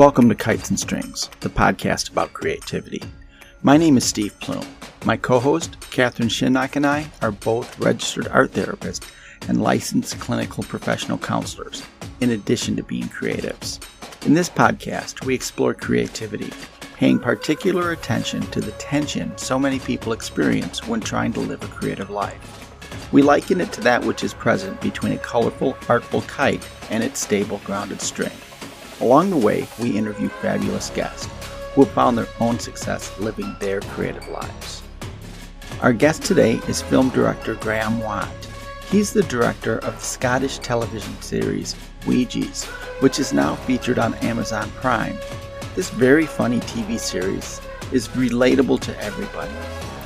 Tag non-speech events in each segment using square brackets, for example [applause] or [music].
Welcome to Kites and Strings, the podcast about creativity. My name is Steve Plume. My co host, Catherine Shinnock, and I are both registered art therapists and licensed clinical professional counselors, in addition to being creatives. In this podcast, we explore creativity, paying particular attention to the tension so many people experience when trying to live a creative life. We liken it to that which is present between a colorful, artful kite and its stable, grounded string. Along the way, we interview fabulous guests who have found their own success living their creative lives. Our guest today is film director Graham Watt. He's the director of the Scottish television series Weegies, which is now featured on Amazon Prime. This very funny TV series is relatable to everybody,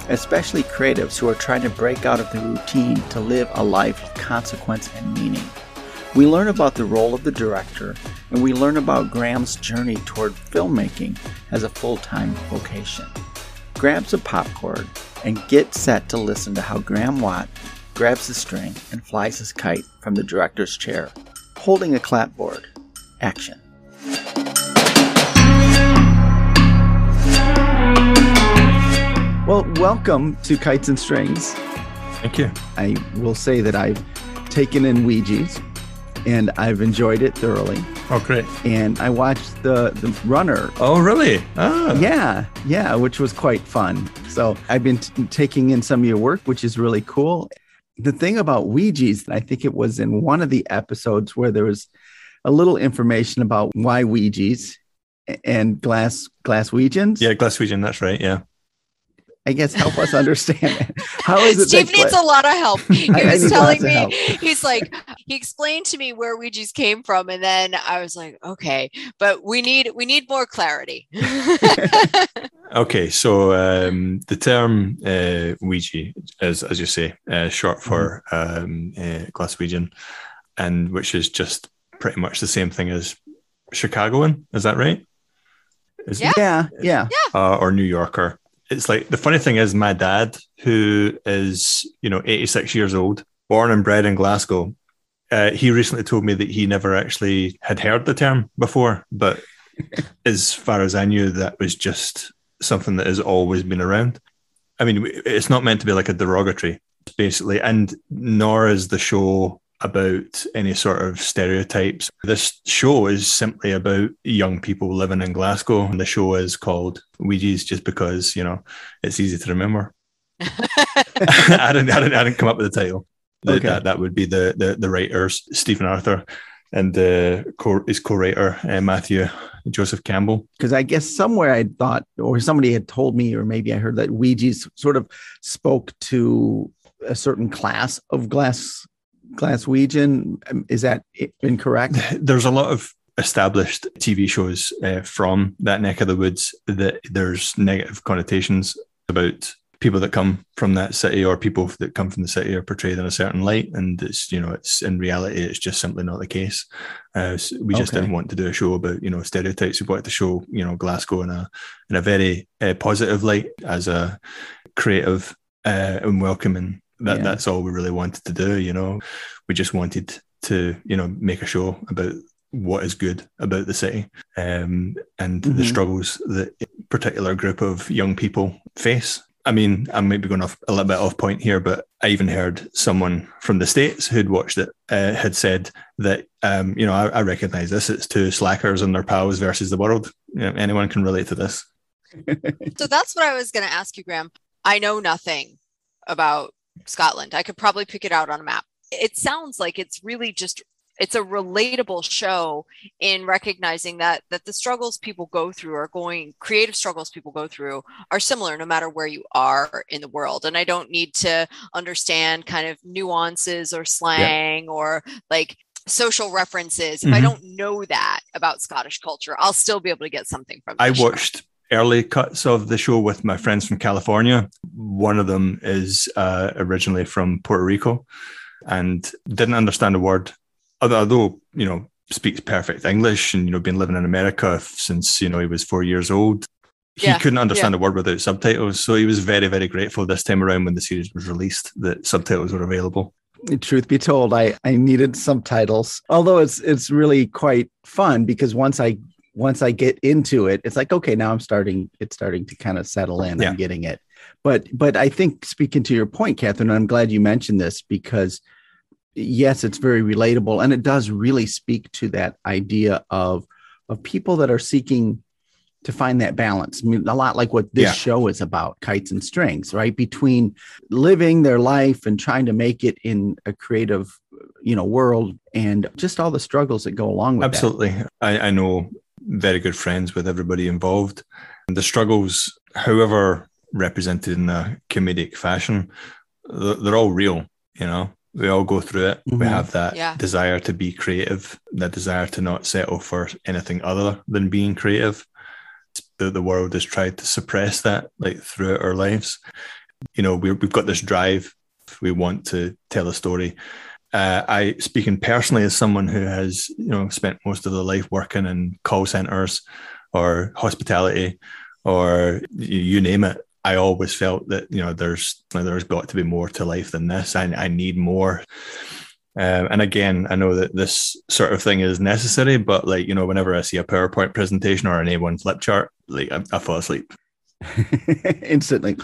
especially creatives who are trying to break out of the routine to live a life of consequence and meaning. We learn about the role of the director, and we learn about Graham's journey toward filmmaking as a full time vocation. Grab some popcorn and get set to listen to how Graham Watt grabs the string and flies his kite from the director's chair, holding a clapboard. Action. Well, welcome to Kites and Strings. Thank you. I will say that I've taken in Weegies and I've enjoyed it thoroughly. Oh, great! And I watched the the runner. Oh, really? Oh. Yeah, yeah, which was quite fun. So I've been t- taking in some of your work, which is really cool. The thing about Weegies, I think it was in one of the episodes where there was a little information about why Weegies and glass Glaswegians. Yeah, Glaswegian. That's right. Yeah. I guess help us understand How is it? Steve needs a lot of help. [laughs] He was telling me, he's like, he explained to me where Weegies came from, and then I was like, okay, but we need we need more clarity. [laughs] okay, so um, the term uh, Weegie is, as you say, uh, short for mm-hmm. um, uh, Glaswegian, and which is just pretty much the same thing as Chicagoan. Is that right? Is yeah. yeah, yeah, uh, or New Yorker it's like the funny thing is my dad who is you know 86 years old born and bred in glasgow uh, he recently told me that he never actually had heard the term before but [laughs] as far as i knew that was just something that has always been around. I mean it's not meant to be like a derogatory basically and nor is the show about any sort of stereotypes. This show is simply about young people living in Glasgow. And the show is called Weegies just because, you know, it's easy to remember. [laughs] I, didn't, I, didn't, I didn't come up with the title. Okay. That, that would be the, the, the writers, Stephen Arthur, and uh, co- his co-writer, uh, Matthew Joseph Campbell. Because I guess somewhere I thought, or somebody had told me, or maybe I heard that Weegies sort of spoke to a certain class of glass Glaswegian. Um, is that incorrect? [laughs] There's a lot of established TV shows uh, from that neck of the woods that there's negative connotations about people that come from that city or people that come from the city are portrayed in a certain light and it's you know it's in reality it's just simply not the case uh, so we just okay. didn't want to do a show about you know stereotypes we wanted to show you know glasgow in a in a very uh, positive light as a creative uh, and welcoming that yeah. that's all we really wanted to do you know we just wanted to you know make a show about what is good about the city um, and mm-hmm. the struggles that a particular group of young people face I mean, I might be going off a little bit off point here, but I even heard someone from the States who'd watched it uh, had said that, um, you know, I, I, recognize this. It's two slackers and their pals versus the world. You know, anyone can relate to this. [laughs] so that's what I was going to ask you, Graham. I know nothing about Scotland. I could probably pick it out on a map. It sounds like it's really just it's a relatable show in recognizing that that the struggles people go through are going creative struggles people go through are similar no matter where you are in the world and i don't need to understand kind of nuances or slang yeah. or like social references if mm-hmm. i don't know that about scottish culture i'll still be able to get something from i watched early cuts of the show with my friends from California. One of them is uh, originally from Puerto Rico and didn't understand a word, although, you know, speaks perfect English and, you know, been living in America since, you know, he was four years old. He yeah, couldn't understand yeah. a word without subtitles. So he was very, very grateful this time around when the series was released that subtitles were available truth be told i i needed subtitles although it's it's really quite fun because once i once I get into it, it's like, okay, now I'm starting, it's starting to kind of settle in. Yeah. I'm getting it. But, but I think speaking to your point, Catherine, I'm glad you mentioned this because yes, it's very relatable and it does really speak to that idea of, of people that are seeking to find that balance. I mean, a lot like what this Yeah. show is about, kites and strings, right? Between living their life and trying to make it in a creative, you know, world and just all the struggles that go along with that. Absolutely. I, I know very good friends with everybody involved. And the struggles, however represented in a comedic fashion, they're, they're all real, you know. We all go through it. We Mhm. have that Yeah. desire to be creative, that desire to not settle for anything other than being creative. The, the world has tried to suppress that like throughout our lives. You know, we we've got this drive. We want to tell a story uh, I speaking personally as someone who has you know spent most of their life working in call centers or hospitality or you, name it. I always felt that you know there's there's got to be more to life than this. I, I need more. Um, and again, I know that this sort of thing is necessary, but like you know, whenever I see a PowerPoint presentation or an A1 flip chart, like I, I fall asleep. [laughs] instantly.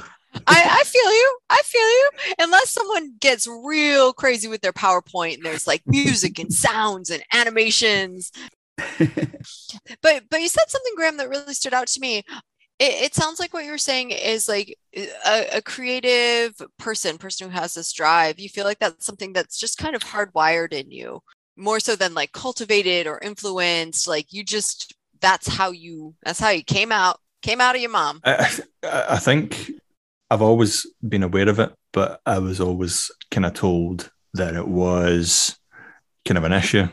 I, I feel you. I feel you. Unless someone gets real crazy with their PowerPoint and there's like music and sounds and animations. [laughs] But but you said something, Graham, that really stood out to me. It, it sounds like what you're saying is like a, a creative person, person who has this drive. You feel like that's something that's just kind of hardwired in you, more so than like cultivated or influenced. Like you just that's how you that's how you came out came out of your mom. I, I I think I've always been aware of it, but I was always kind of told that it was kind of an issue,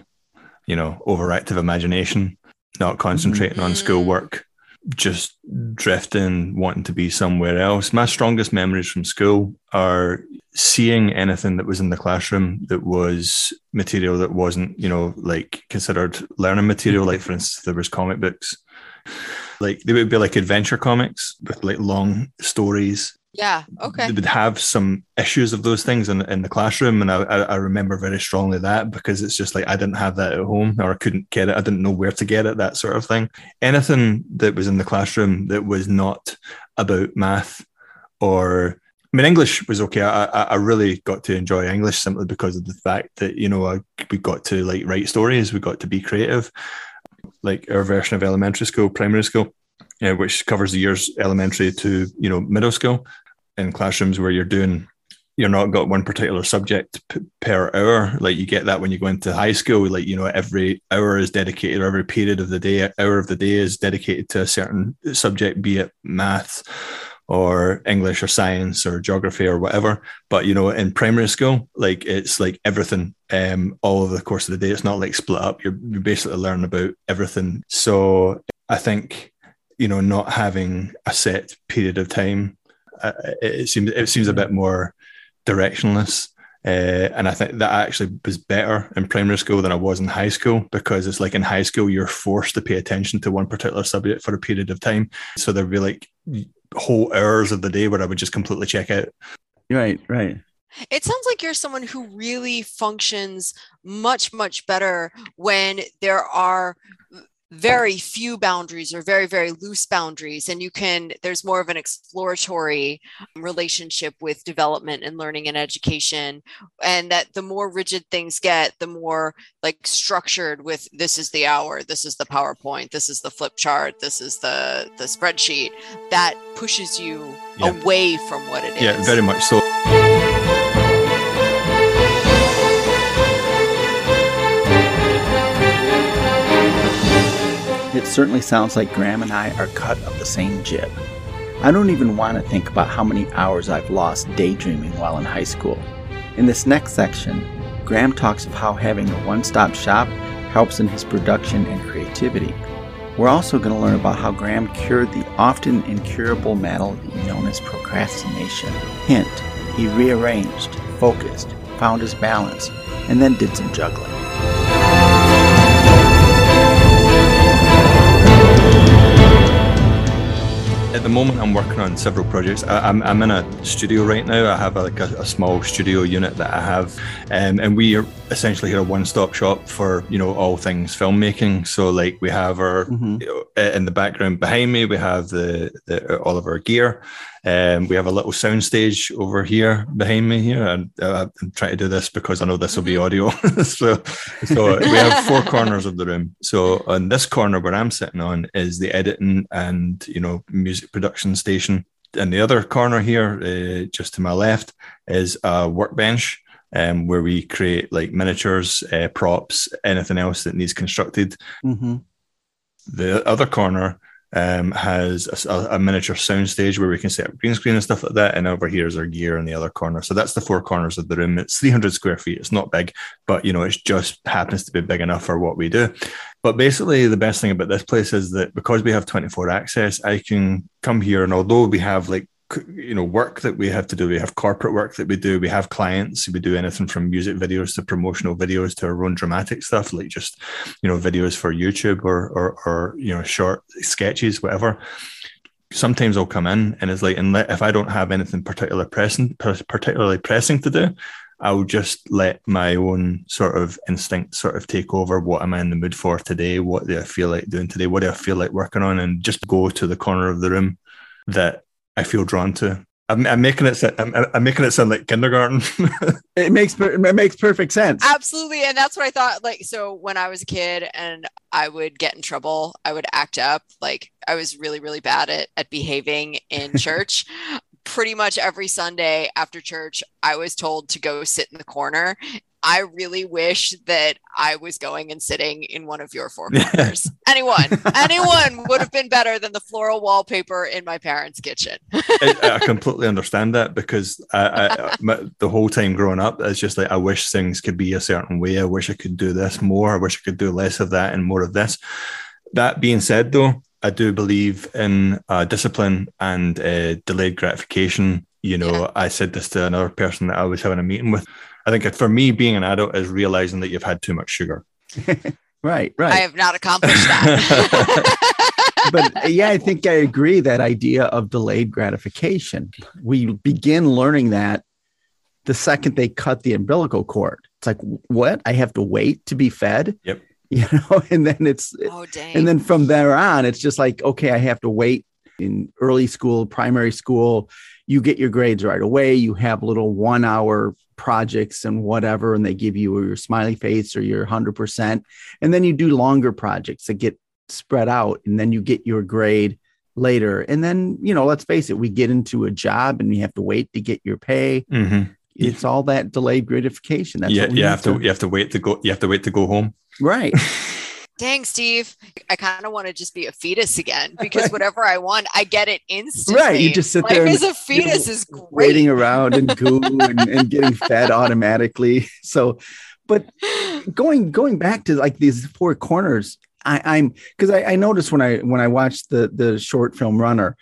you know, overactive imagination, not concentrating on Mm. schoolwork, just drifting, wanting to be somewhere else. My strongest memories from school are seeing anything that was in the classroom that was material that wasn't, you know, like considered learning material. Like, for instance, there was comic books. Like they would be like adventure comics with like long stories Yeah. Okay. they would have some issues of those things in, in the classroom and I, I remember very strongly that because it's just like i didn't have that at home or i couldn't get it i didn't know where to get it that sort of thing anything that was in the classroom that was not about math or I mean, English was okay. I, I really got to enjoy English simply because of the fact that you know I, we got to like write stories, we got to be creative. Like our version of elementary school, primary school, uh, which covers the years elementary to you know middle school, in classrooms where you're doing you're not got one particular subject per hour. Like you get that when you go into high school like you know every hour is dedicated or every period of the day hour of the day is dedicated to a certain subject be it math or english or science or geography or whatever. But you know in primary school like it's like everything um all of the course of the day. It's not like split up. You're, you're basically learning about everything. So i think you know not having a set period of time uh, it, it seems it seems a bit more directionless. Uh, and I think that actually was better in primary school than I was in high school because it's like in high school you're forced to pay attention to one particular subject for a period of time. So there'd be like whole hours of the day where I would just completely check out. Right, right. It sounds like you're someone who really functions much, much better when there are very few boundaries or very, very loose boundaries. And you can, there's more of an exploratory relationship with development and learning and education. And that the more rigid things get, the more like structured with this is the hour, this is the PowerPoint, this is the flip chart, this is the, the spreadsheet, that pushes you Yeah. away from what it is. Yeah, very much so. It certainly sounds like Graham and I are cut of the same jib. I don't even want to think about how many hours I've lost daydreaming while in high school. In this next section, Graham talks of how having a one stop shop helps in his production and creativity. We're also going to learn about how Graham cured the often incurable malady known as procrastination. Hint, he rearranged, focused, found his balance, and then did some juggling. At the moment, I'm working on several projects. I, am I'm, I'm in a studio right now. I have a, like a, a small studio unit that I have, um, and we are essentially here a one-stop shop for you know all things filmmaking. So like we have our mm-hmm. you know, in the background behind me, we have the, the all of our gear. Um, we have a little soundstage over here behind me here, and uh, I'm trying to do this because I know this will be audio. [laughs] so, so we have four [laughs] corners of the room. So on this corner where I'm sitting on is the editing and you know music production station. And the other corner here, uh, just to my left, is a workbench um, where we create like miniatures, uh, props, anything else that needs constructed. Mm-hmm. The other corner um, has a, a, miniature soundstage where we can set up green screen and stuff like that. And over here is our gear in the other corner. So that's the four corners of the room. It's 300 square feet. It's not big, but you know, it just happens to be big enough for what we do. But basically, the best thing about this place is that because we have 24 access, I can come here and although we have like you know work that we have to do we have corporate work that we do we have clients we do anything from music videos to promotional videos to our own dramatic stuff like just you know videos for youtube or or, or you know short sketches whatever sometimes i'll come in and it's like and if i don't have anything particularly pressing particularly pressing to do I'll just let my own sort of instinct sort of take over. What am I in the mood for today? What do I feel like doing today? What do I feel like working on? And just go to the corner of the room that I feel drawn to. I'm, I'm making it. I'm, I'm, making it sound like kindergarten. [laughs] it makes it makes perfect sense. Absolutely, and that's what I thought. Like, so when I was a kid and I would get in trouble, I would act up. Like I was really, really bad at at behaving in [laughs] church pretty much every Sunday after church, I was told to go sit in the corner I really wish that I was going and sitting in one of your four [laughs] corners. anyone, anyone would have been better than the floral wallpaper in my parents' kitchen. I, I, completely understand that because I, I, my, the whole time growing up, it's just like I wish things could be a certain way. I wish I could do this more. I wish I could do less of that and more of this. That being said, though, I do believe in uh, discipline and uh, delayed gratification. You know, yeah. I said this to another person that I was having a meeting with I think for me, being an adult is realizing that you've had too much sugar. [laughs] right, right. I have not accomplished that. [laughs] but yeah, I think I agree that idea of delayed gratification. We begin learning that the second they cut the umbilical cord. It's like, what? I have to wait to be fed? Yep. [laughs] You know, and then it's, oh, dang. and then from there on, it's just like, okay, I have to wait in early school, primary school. You get your grades right away. You have little one hour projects and whatever, and they give you your smiley face or your 100%. And then you do longer projects that get spread out, and then you get your grade later. And then, you know, let's face it, we get into a job and you have to wait to get your pay. Mm-hmm. It's all that delayed gratification. That's yeah, you have to, to you have to wait to go you have to wait to go home. Right. [laughs] dang steve. I kind of want to just be a fetus again [laughs] because whatever i want i get it instantly. Right you just sit Life there as a fetus is great. waiting around and goo and, and getting fed [laughs] automatically. So but going going back to like these four corners I, am because I, I noticed when I when I watched the the short film Runner,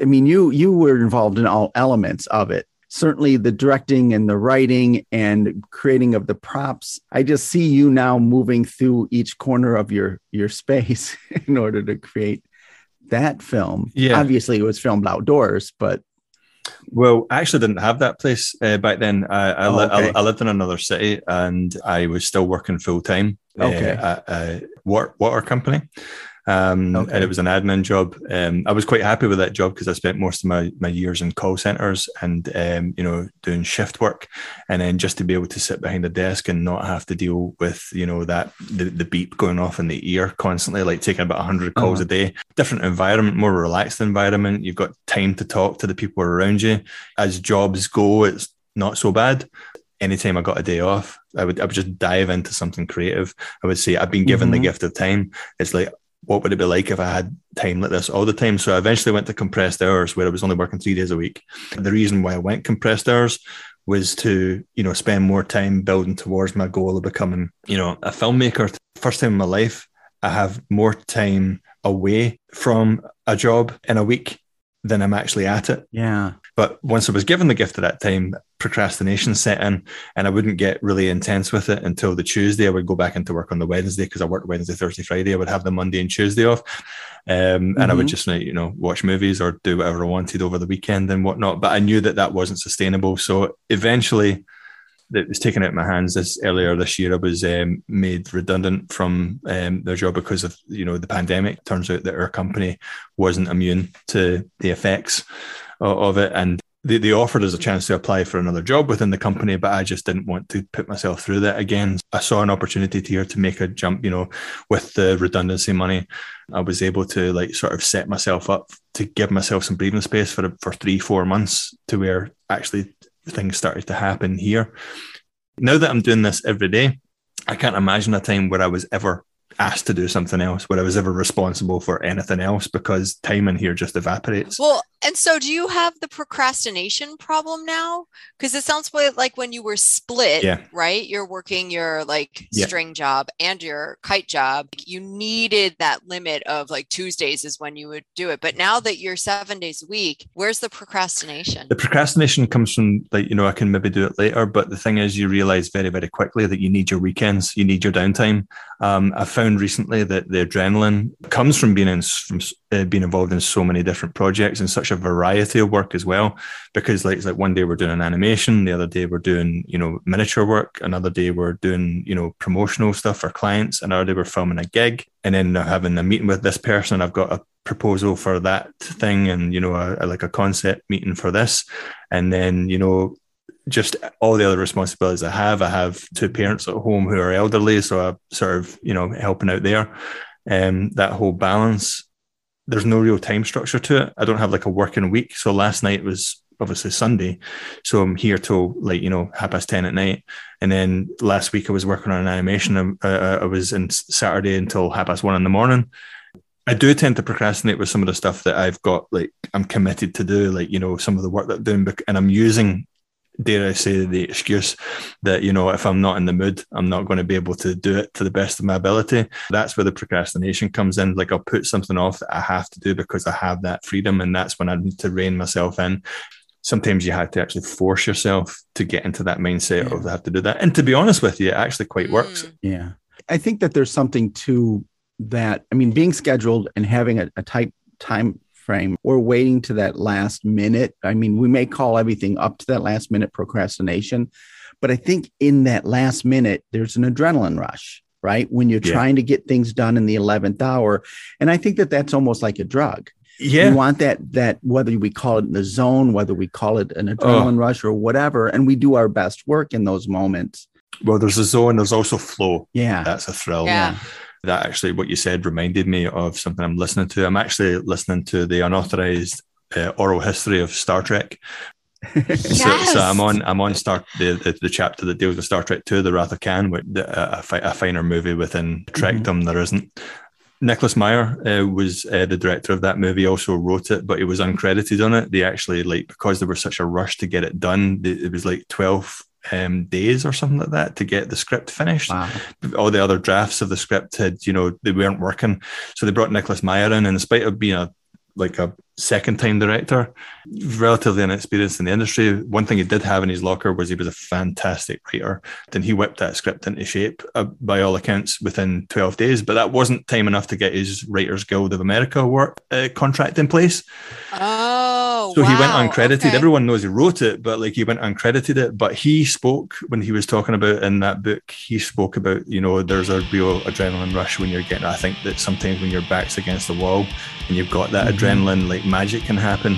I mean you you were involved in all elements of it certainly the directing and the writing and creating of the props i just see you now moving through each corner of your your space [laughs] in order to create that film yeah obviously it was filmed outdoors but well, I actually didn't have that place uh, back then. I I, oh, okay. I, I, lived in another city, and I was still working full time uh, okay. uh, at a water, water company. Um, okay. And it was an admin job. Um, I was quite happy with that job because I spent most of my, my years in call centers and, um, you know, doing shift work. And then just to be able to sit behind a desk and not have to deal with, you know, that the, the beep going off in the ear constantly, like taking about 100 calls uh-huh. a day, different environment, more relaxed environment. You've got time to talk to the people around you. As jobs go, it's not so bad anytime I got a day off, I would I would just dive into something creative. I would say I've been given mm-hmm. the gift of time. It's like what would it be like if I had time like this all the time? So I eventually went to compressed hours where I was only working three days a week. The reason why I went compressed hours was to, you know, spend more time building towards my goal of becoming, you know, a filmmaker. First time in my life, I have more time away from a job in a week than I'm actually at it. Yeah. But once I was given the gift at that time, procrastination set in and I wouldn't get really intense with it until the Tuesday. I would go back into work on the Wednesday because I worked Wednesday, Thursday, Friday. I would have the Monday and Tuesday off. Um, and mm-hmm. I would mm-hmm. just, you know, watch movies or do whatever I wanted over the weekend and whatnot. But I knew that that wasn't sustainable. So eventually, that was taken out of my hands this earlier this year. I was um, made redundant from um, their job because of you know the pandemic. Turns out that our company wasn't immune to the effects of, it, and they, they offered us a chance to apply for another job within the company, but I just didn't want to put myself through that again. I saw an opportunity here to make a jump, you know, with the redundancy money. I was able to like sort of set myself up to give myself some breathing space for for three, four months to where actually things started to happen here. Now that I'm doing this every day, I can't imagine a time where I was ever asked to do something else, where I was ever responsible for anything else because time in here just evaporates. Well, and so do you have the procrastination problem now? Because it sounds like when you were split, yeah. right? You're working your like yeah. string job and your kite job. You needed that limit of like Tuesdays is when you would do it. But now that you're seven days a week, where's the procrastination? The procrastination comes from like, you know, I can maybe do it later. But the thing is, you realize very, very quickly that you need your weekends, you need your downtime. Um, I found recently that the adrenaline comes from being in from uh, being involved in so many different projects and such a variety of work as well. Because like it's like one day we're doing an animation, the other day we're doing you know miniature work, another day we're doing you know promotional stuff for clients, another day we're filming a gig, and then having a meeting with this person. I've got a proposal for that thing, and you know a, a, like a concept meeting for this, and then you know just all the other responsibilities I have. I have two parents at home who are elderly, so I'm sort of you know helping out there. Um, that whole balance there's no real time structure to it. I don't have like a working week. So last night was obviously Sunday. So I'm here till like, you know, half past 10 at night. And then last week I was working on an animation. I, uh, I was in Saturday until half past one in the morning. I do tend to procrastinate with some of the stuff that I've got, like I'm committed to do, like, you know, some of the work that I'm doing. And I'm using dare I say, the excuse that, you know, if I'm not in the mood, I'm not going to be able to do it to the best of my ability. That's where the procrastination comes in. Like I'll put something off that I have to do because I have that freedom. And that's when I need to rein myself in. Sometimes you have to actually force yourself to get into that mindset yeah. of I have to do that. And to be honest with you, it actually quite works. Mm. Yeah. I think that there's something to that. I mean, being scheduled and having a, a tight time frame or waiting to that last minute. I mean, we may call everything up to that last minute procrastination, but I think in that last minute, there's an adrenaline rush, right? When you're yeah. trying to get things done in the 11th hour. And I think that that's almost like a drug. Yeah. We want that, that whether we call it the zone, whether we call it an adrenaline oh. rush or whatever, and we do our best work in those moments. Well, there's a zone, there's also flow. Yeah. That's a thrill. Yeah that actually what you said reminded me of something I'm listening to. I'm actually listening to the unauthorized uh, oral history of Star Trek. yes. [laughs] so, so, I'm on I'm on Star the, the, the, chapter that deals with Star Trek Two, The Wrath of Khan, with a, a, a finer movie within Trekdom mm-hmm. there isn't. Nicholas Meyer uh, was uh, the director of that movie. Also wrote it, but he was uncredited on it. They actually like because there was such a rush to get it done. It was like twelve um, days or something like that to get the script finished. Wow. All the other drafts of the script had, you know, they weren't working. So they brought Nicholas Meyer in, and in spite of being a like a second time director, relatively inexperienced in the industry. One thing he did have in his locker was he was a fantastic writer. Then he whipped that script into shape uh, by all accounts within 12 days, but that wasn't time enough to get his Writers Guild of America work uh, contract in place. Oh, so wow. he went uncredited. Okay. Everyone knows he wrote it, but like he went uncredited it. But he spoke when he was talking about in that book, he spoke about, you know, there's a real adrenaline rush when you're getting, I think that sometimes when your back's against the wall and you've got that mm-hmm. adrenaline, like magic can happen.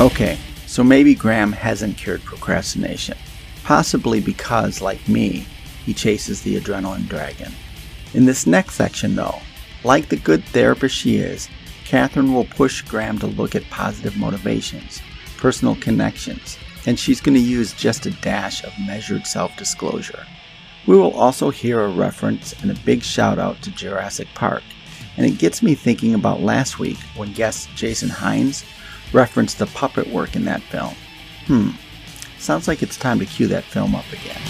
Okay, so maybe Graham hasn't cured procrastination, possibly because, like me, he chases the adrenaline dragon. In this next section, though, like the good therapist she is, Catherine will push Graham to look at positive motivations, personal connections, and she's going to use just a dash of measured self disclosure. We will also hear a reference and a big shout out to Jurassic Park and it gets me thinking about last week when guest Jason Hines referenced the puppet work in that film. Hmm, sounds like it's time to cue that film up again.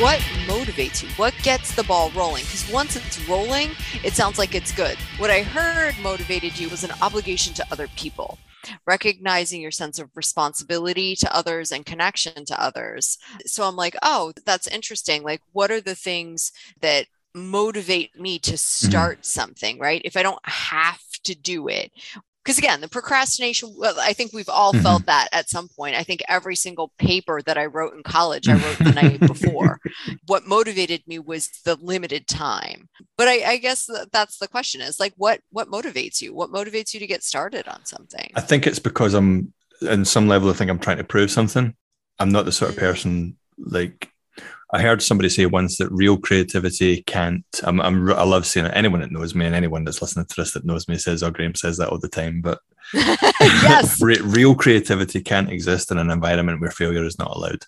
What motivates you? What gets the ball rolling? Because once it's rolling, it sounds like it's good. What I heard motivated you was an obligation to other people, recognizing your sense of responsibility to others and connection to others. So I'm like, oh, that's interesting. Like, what are the things that motivate me to mm-hmm. start mm-hmm. something, right? If I don't have to do it, because again the procrastination well, i think we've all mm-hmm. felt that at some point. I think every single paper that i wrote in college i [laughs] wrote the night before. What motivated me was the limited time. But I, I, guess that's the question is like what what motivates you? What motivates you to get started on something? I think it's because i'm in some level i think i'm trying to prove something. I'm not the sort of mm. person like I heard somebody say once that real creativity can't. I'm, I'm, i love saying it. Anyone that knows me and anyone that's listening to this that knows me says, "Oh, Graham says that all the time." But [laughs] yes, [laughs] real creativity can't exist in an environment where failure is not allowed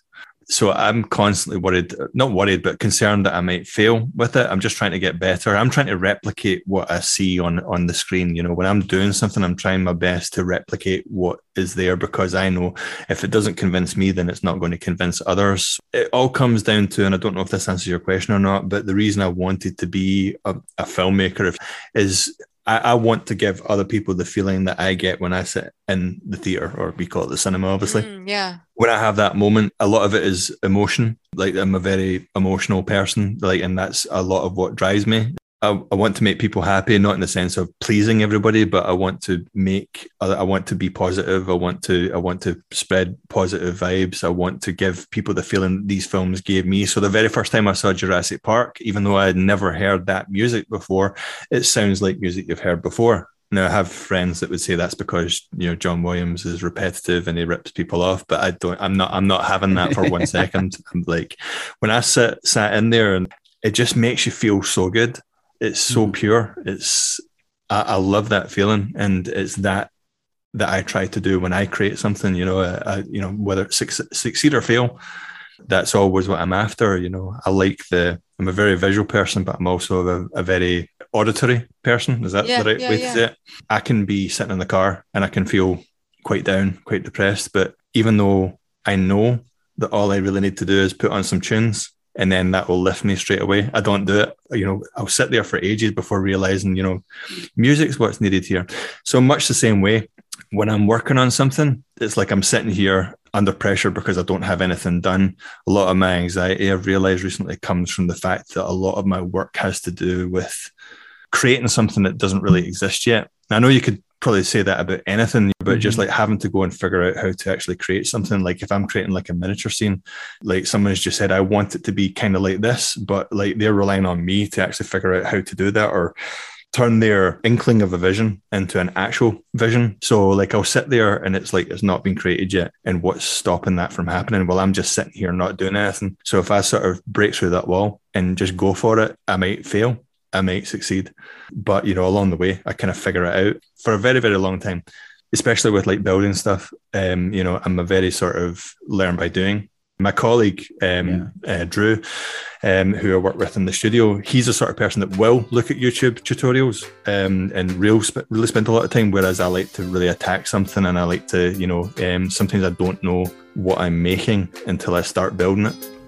so I'm constantly worried, not worried, but concerned that I might fail with it. I'm just trying to get better. I'm trying to replicate what I see on on the screen. You know, when I'm doing something, I'm trying my best to replicate what is there because I know if it doesn't convince me, then it's not going to convince others. It all comes down to, and I don't know if this answers your question or not, but the reason I wanted to be a, a filmmaker is I, I, want to give other people the feeling that I get when I sit in the theater, or we call it the cinema, obviously. Mm, yeah. When I have that moment, a lot of it is emotion. Like I'm a very emotional person, like, and that's a lot of what drives me. I, I, want to make people happy, not in the sense of pleasing everybody, but I want to make, I want to be positive. I want to, I want to spread positive vibes. I want to give people the feeling these films gave me. So the very first time I saw Jurassic Park, even though I had never heard that music before, it sounds like music you've heard before. Now I have friends that would say that's because you know John Williams is repetitive and he rips people off, but I don't. I'm not. I'm not having that for one [laughs] second. I'm like, when I sit sat in there and it just makes you feel so good it's so mm. pure. It's I, I, love that feeling, and it's that that I try to do when I create something. You know, I, I, you know whether it's succeed or fail, that's always what I'm after. You know, I like the. I'm a very visual person, but I'm also a, a very auditory person. Is that yeah, the right yeah, way yeah. to say it? I can be sitting in the car and I can feel quite down, quite depressed. But even though I know that all I really need to do is put on some tunes and then that will lift me straight away. I don't do it. You know, I'll sit there for ages before realizing, you know, music's what's needed here. So much the same way, when I'm working on something, it's like I'm sitting here under pressure because I don't have anything done. A lot of my anxiety I've realized recently comes from the fact that a lot of my work has to do with creating something that doesn't really exist yet. I know you could probably say that about anything, but mm-hmm. just like having to go and figure out how to actually create something. Like if I'm creating like a miniature scene, like someone has just said, I want it to be kind of like this, but like they're relying on me to actually figure out how to do that or turn their inkling of a vision into an actual vision. So like I'll sit there and it's like it's not been created yet. And what's stopping that from happening? Well, I'm just sitting here not doing anything. So if I sort of break through that wall and just go for it, I might fail I might succeed. But you know, along the way, I kind of figure it out for a very, very long time, especially with like building stuff. Um, you know, I'm a very sort of learn by doing. My colleague um, yeah. uh, Drew, um, who I work with in the studio, he's the sort of person that will look at YouTube tutorials um, and real sp- really spend a lot of time. Whereas I like to really attack something, and I like to, you know, um, sometimes I don't know what I'm making until I start building it.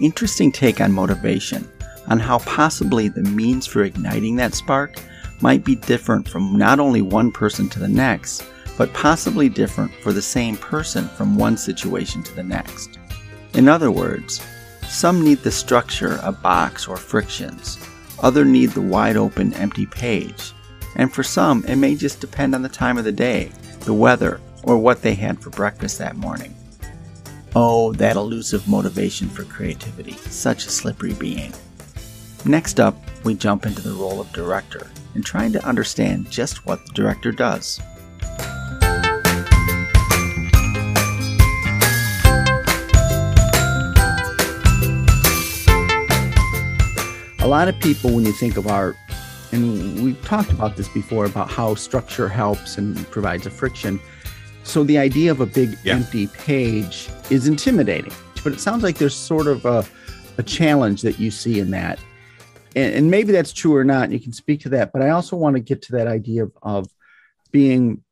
Interesting take on motivation, on how possibly the means for igniting that spark might be different from not only one person to the next, but possibly different for the same person from one situation to the next. In other words, some need the structure, a box, or frictions. Others need the wide open, empty page. And for some, it may just depend on the time of the day, the weather, or what they had for breakfast that morning. Oh, that elusive motivation for creativity, such a slippery being. Next up, we jump into the role of director and trying to understand just what the director does. A lot of people, when you think of art, and we've talked about this before about how structure helps and provides a friction so the idea of a big yeah. empty page is intimidating, but it sounds like there's sort of a, a challenge that you see in that. And, and, maybe that's true or not. You can speak to that. But I also want to get to that idea of, of being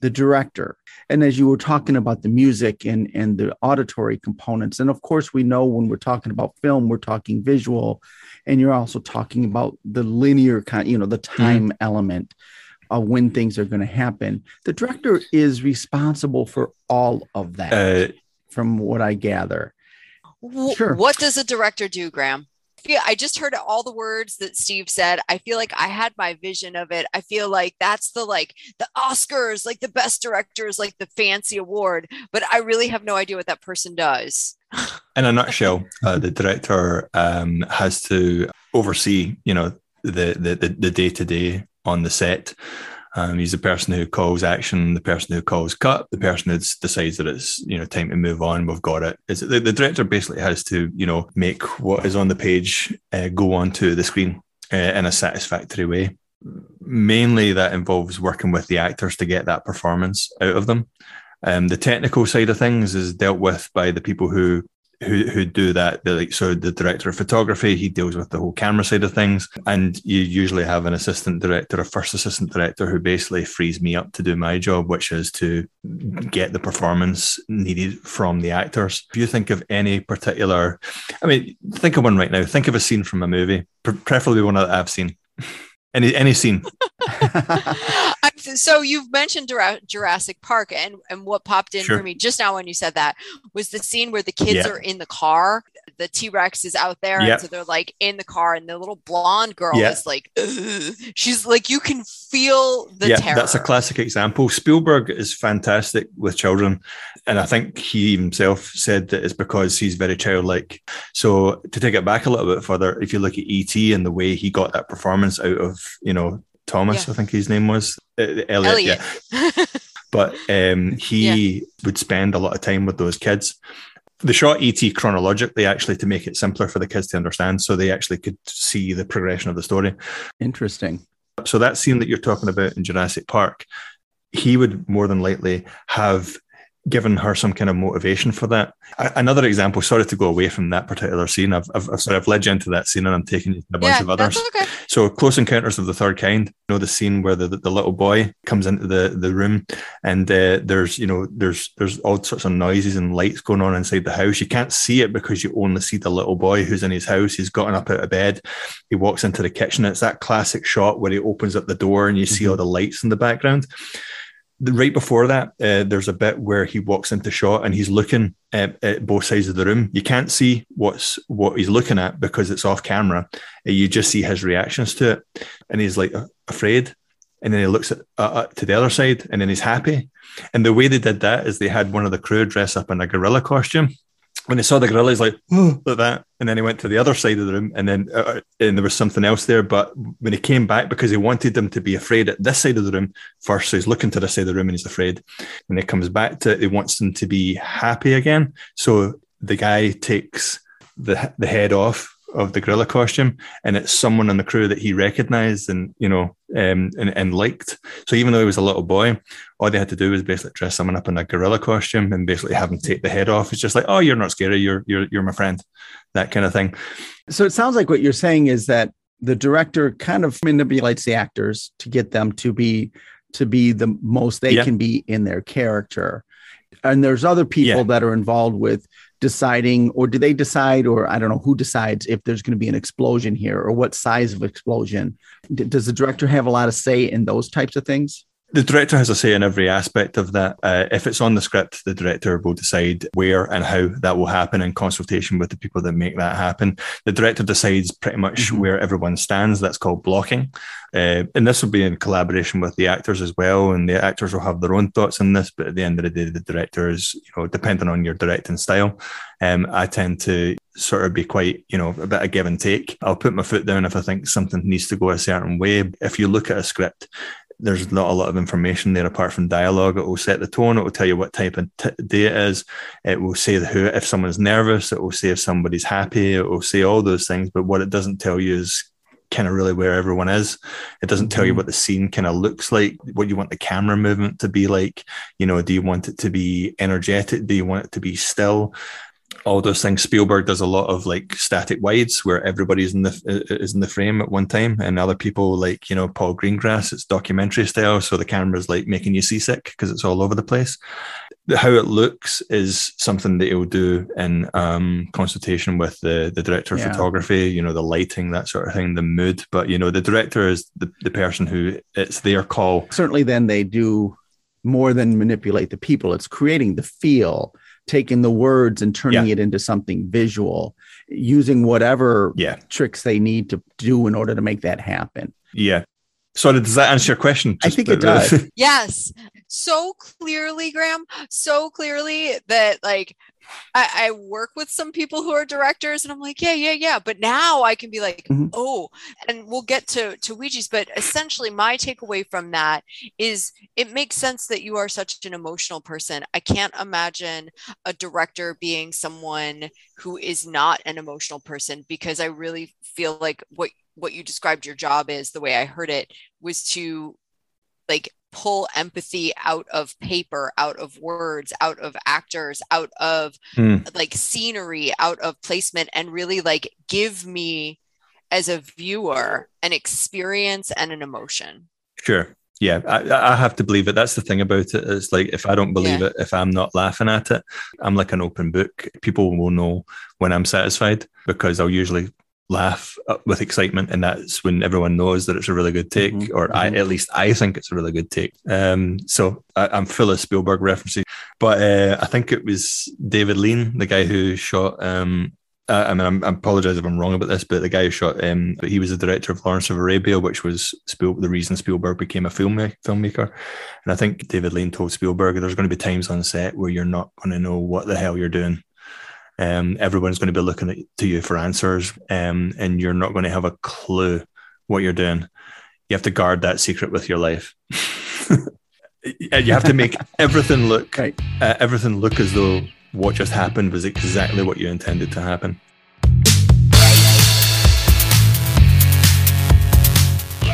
the director. And as you were talking about the music and, and the auditory components, and of course, we know when we're talking about film, we're talking visual, and you're also talking about the linear kind, you know, the mm-hmm. time mm. element of when things are going to happen. The director is responsible for all of that, uh, from what I gather. Sure. What does a director do, Graham? feel I just heard all the words that Steve said. I feel like I had my vision of it. I feel like that's the like the Oscars, like the best directors, like the fancy award, but I really have no idea what that person does. In a nutshell, uh, the director um, has to oversee, you know, the the the day to day on the set um, he's the person who calls action, the person who calls cut, the person who decides that it's you know time to move on. We've got it. It's, the, the director basically has to you know make what is on the page uh, go onto the screen uh, in a satisfactory way. Mainly, that involves working with the actors to get that performance out of them. Um, the technical side of things is dealt with by the people who who who do that. Like so the director of photography, he deals with the whole camera side of things, and you usually have an assistant director, a first assistant director, who basically frees me up to do my job, which is to get the performance needed from the actors. If you think of any particular, I mean, think of one right now. Think of a scene from a movie, preferably one that I've seen. [laughs] Any any scene. [laughs] so you've mentioned Jurassic Park, and and what popped in sure. for me just now when you said that was the scene where the kids yeah. are in the car. The T Rex is out there, yep. and so they're like in the car, and the little blonde girl is like, Ugh. she's like, you can feel the yeah, terror. That's a classic example. Spielberg is fantastic with children, and I think he himself said that it's because he's very childlike. So to take it back a little bit further, if you look at ET and the way he got that performance out of you know Thomas, yeah. I think his name was uh, Elliot. Elliot. Yeah. [laughs] but um, he yeah. would spend a lot of time with those kids. The shot ET chronologically, actually, to make it simpler for the kids to understand, so they actually could see the progression of the story. Interesting. So that scene that you're talking about in Jurassic Park, he would more than likely have given her some kind of motivation for that. Another example, sorry to go away from that particular scene. I've, I've, I've sorry, I've led you into that scene and I'm taking you to a bunch yeah, of others. Okay. So Close Encounters of the Third Kind, you know, the scene where the, the, the little boy comes into the, the room and uh, there's, you know, there's, there's all sorts of noises and lights going on inside the house. You can't see it because you only see the little boy who's in his house. He's gotten up out of bed. He walks into the kitchen. It's that classic shot where he opens up the door and you mm-hmm. see all the lights in the background right before that, uh, there's a bit where he walks into shot and he's looking at, at, both sides of the room. You can't see what's what he's looking at because it's off camera. Uh, you just see his reactions to it, and he's like afraid, and then he looks at uh, uh, to the other side, and then he's happy. And the way they did that is they had one of the crew dress up in a gorilla costume, when he saw the gorilla, he's like, oh, like that. And then he went to the other side of the room, and then uh, and there was something else there. But when he came back, because he wanted them to be afraid at this side of the room first, so he's looking to this side of the room and he's afraid. When he comes back to it, he wants them to be happy again. So the guy takes the the head off of the gorilla costume, and it's someone in the crew that he recognized and you know um, and, and liked. So even though he was a little boy, all they had to do was basically dress someone up in a gorilla costume and basically have him take the head off. It's just like, oh, you're not scary, you're you're you're my friend, that kind of thing. So it sounds like what you're saying is that the director kind of manipulates the actors to get them to be to be the most they yeah. can be in their character and there's other people yeah. that are involved with deciding or do they decide or i don't know who decides if there's going to be an explosion here or what size of explosion? D- does the director have a lot of say in those types of things the director has a say in every aspect of that. Uh, if it's on the script, the director will decide where and how that will happen in consultation with the people that make that happen. The director decides pretty much mm-hmm. where everyone stands. That's called blocking. Uh, and this will be in collaboration with the actors as well. And the actors will have their own thoughts on this. But at the end of the day, the director is, you know, depending on your directing style, um, I tend to sort of be quite, you know, a bit of give and take. I'll put my foot down if I think something needs to go a certain way. If you look at a script, there's not a lot of information there apart from dialogue. It will set the tone. It will tell you what type of t- day it is. It will say who, if someone's nervous. It will say if somebody's happy. It will say all those things. But what it doesn't tell you is kind of really where everyone is. It doesn't tell you mm-hmm. what the scene kind of looks like, what you want the camera movement to be like. You know, do you want it to be energetic? Do you want it to be still? All those things. Spielberg does a lot of like static wides where everybody's in the is in the frame at one time, and other people like you know Paul Greengrass. It's documentary style, so the camera's like making you seasick because it's all over the place. How it looks is something that he'll do in um, consultation with the the director of Yeah. photography. You know the lighting, that sort of thing, the mood. But you know the director is the, the person who it's their call. certainly then they do more than manipulate the people it's creating the feel taking the words and turning Yeah. it into something visual using whatever Yeah, tricks they need to do in order to make that happen yeah. So does that answer your question? I think it does. [laughs] Yes. So clearly, Graham, so clearly that like I, I work with some people who are directors and I'm like, yeah, yeah, yeah. But now I can be like, Mhm. oh, and we'll get to to Weegies. But essentially my takeaway from that is it makes sense that you are such an emotional person. I can't imagine a director being someone who is not an emotional person because I really feel like what what you described your job is the way I heard it was to like pull empathy out of paper, out of words, out of actors, out of Hmm. like scenery, out of placement, and really like give me as a viewer an experience and an emotion. Sure. Yeah, I, I have to believe it. That's the thing about it. it. Is like if I don't believe Yeah. it, if I'm not laughing at it, I'm like an open book. People will know when I'm satisfied because I'll usually laugh uh, with excitement, and that's when everyone knows that it's a really good take, Mhm, or I, mhm. at least I think it's a really good take. Um, so I, I'm full of Spielberg references, but uh, I think it was David Lean, the guy who shot. Um, uh, I mean, I'm, I apologize if I'm wrong about this, but the guy who shot, um, but he was the director of Lawrence of Arabia, which was Spiel- the reason Spielberg became a filmma- filmmaker. And I think David Lean told Spielberg there's going to be times on set where you're not going to know what the hell you're doing. Um, everyone's going to be looking at, to you for answers, um, and you're not going to have a clue what you're doing. You have to guard that secret with your life. [laughs] you have to make [laughs] everything look Right. uh, everything look as though what just happened was exactly what you intended to happen.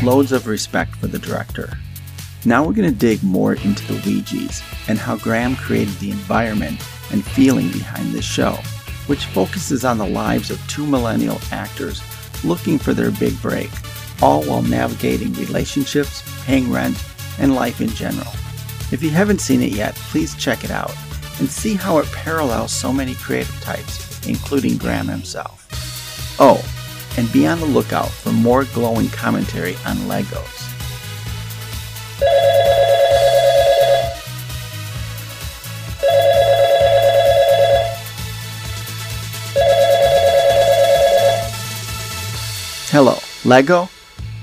Loads of respect for the director. Now we're going to dig more into the Weegies and how Graham created the environment and feeling behind this show, which focuses on the lives of two millennial actors looking for their big break, all while navigating relationships, paying rent, and life in general. If you haven't seen it yet, please check it out and see how it parallels so many creative types, including Graham himself. Oh, and be on the lookout for more glowing commentary on Legos. Hello, Lego?